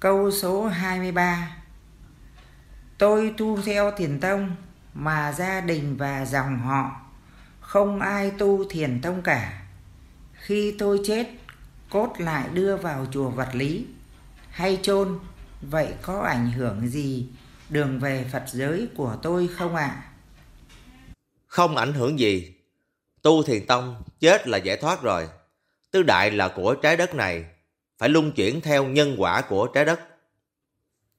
Câu số 23 Tôi tu theo thiền tông mà gia đình và dòng họ không ai tu thiền tông cả. Khi tôi chết, cốt lại đưa vào chùa vật lý hay chôn vậy có ảnh hưởng gì đường về Phật giới của tôi không ạ? À? Không ảnh hưởng gì. Tu thiền tông chết là giải thoát rồi. Tứ đại là của trái đất này, phải luân chuyển theo nhân quả của trái đất.